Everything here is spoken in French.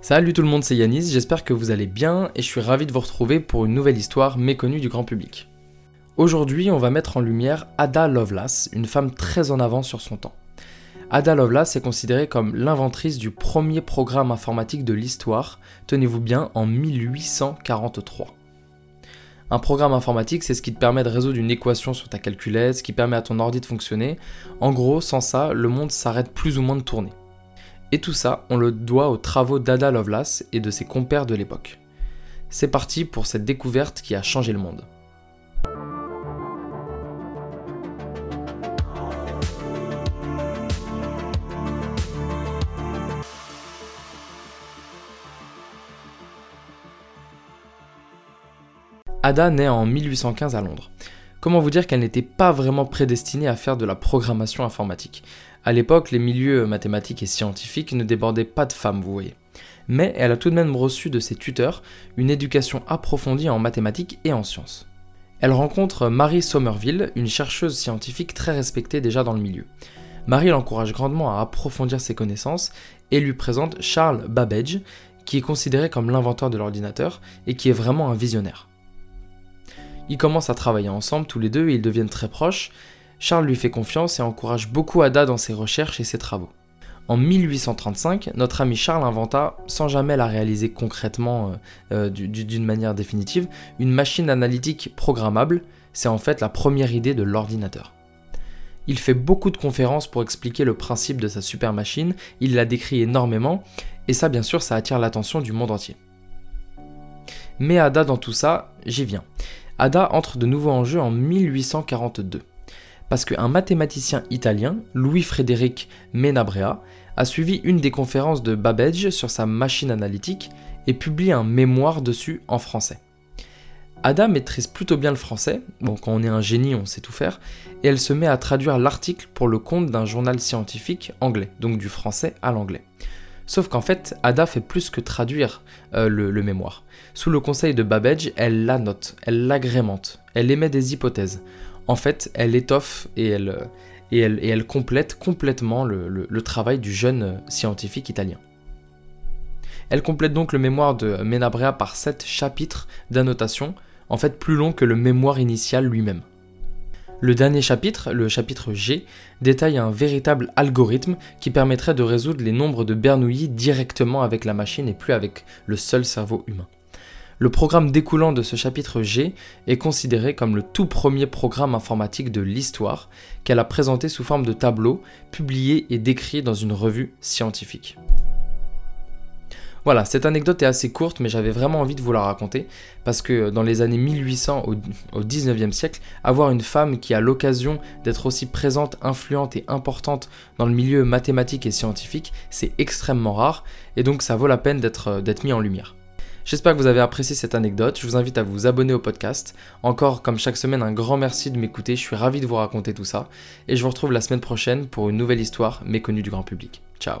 Salut tout le monde, c'est Yanis, j'espère que vous allez bien et je suis ravi de vous retrouver pour une nouvelle histoire méconnue du grand public. Aujourd'hui, on va mettre en lumière Ada Lovelace, une femme très en avance sur son temps. Ada Lovelace est considérée comme l'inventrice du premier programme informatique de l'histoire, tenez-vous bien, en 1843. Un programme informatique, c'est ce qui te permet de résoudre une équation sur ta calculette, ce qui permet à ton ordi de fonctionner. En gros, sans ça, le monde s'arrête plus ou moins de tourner. Et tout ça, on le doit aux travaux d'Ada Lovelace et de ses compères de l'époque. C'est parti pour cette découverte qui a changé le monde. Ada naît en 1815 à Londres. Comment vous dire qu'elle n'était pas vraiment prédestinée à faire de la programmation informatique? À l'époque, les milieux mathématiques et scientifiques ne débordaient pas de femmes, vous voyez. Mais elle a tout de même reçu de ses tuteurs une éducation approfondie en mathématiques et en sciences. Elle rencontre Marie Somerville, une chercheuse scientifique très respectée déjà dans le milieu. Marie l'encourage grandement à approfondir ses connaissances et lui présente Charles Babbage, qui est considéré comme l'inventeur de l'ordinateur et qui est vraiment un visionnaire. Ils commencent à travailler ensemble tous les deux et ils deviennent très proches. Charles lui fait confiance et encourage beaucoup Ada dans ses recherches et ses travaux. En 1835, notre ami Charles inventa, sans jamais la réaliser concrètement euh, euh, d'une manière définitive, une machine analytique programmable. C'est en fait la première idée de l'ordinateur. Il fait beaucoup de conférences pour expliquer le principe de sa super machine, il la décrit énormément, et ça bien sûr ça attire l'attention du monde entier. Mais Ada dans tout ça, j'y viens. Ada entre de nouveau en jeu en 1842. Parce qu'un mathématicien italien, Louis-Frédéric Menabrea, a suivi une des conférences de Babbage sur sa machine analytique et publie un mémoire dessus en français. Ada maîtrise plutôt bien le français, bon quand on est un génie on sait tout faire, et elle se met à traduire l'article pour le compte d'un journal scientifique anglais, donc du français à l'anglais. Sauf qu'en fait, Ada fait plus que traduire euh, le, mémoire. Sous le conseil de Babbage, elle l'annote, elle l'agrémente, elle émet des hypothèses. En fait, elle étoffe et elle, euh, complète complètement le, le, travail du jeune euh, scientifique italien. Elle complète donc le mémoire de Menabrea par sept chapitres d'annotation, en fait plus long que le mémoire initial lui-même. Le dernier chapitre, le chapitre G, détaille un véritable algorithme qui permettrait de résoudre les nombres de Bernoulli directement avec la machine et plus avec le seul cerveau humain. Le programme découlant de ce chapitre G est considéré comme le tout premier programme informatique de l'histoire qu'elle a présenté sous forme de tableau, publié et décrit dans une revue scientifique. Voilà, cette anecdote est assez courte, mais j'avais vraiment envie de vous la raconter, parce que dans les années 1800 au, au 19e siècle, avoir une femme qui a l'occasion d'être aussi présente, influente et importante dans le milieu mathématique et scientifique, c'est extrêmement rare, et donc ça vaut la peine d'être mis en lumière. J'espère que vous avez apprécié cette anecdote, je vous invite à vous abonner au podcast. Encore, comme chaque semaine, un grand merci de m'écouter, je suis ravi de vous raconter tout ça, et je vous retrouve la semaine prochaine pour une nouvelle histoire méconnue du grand public. Ciao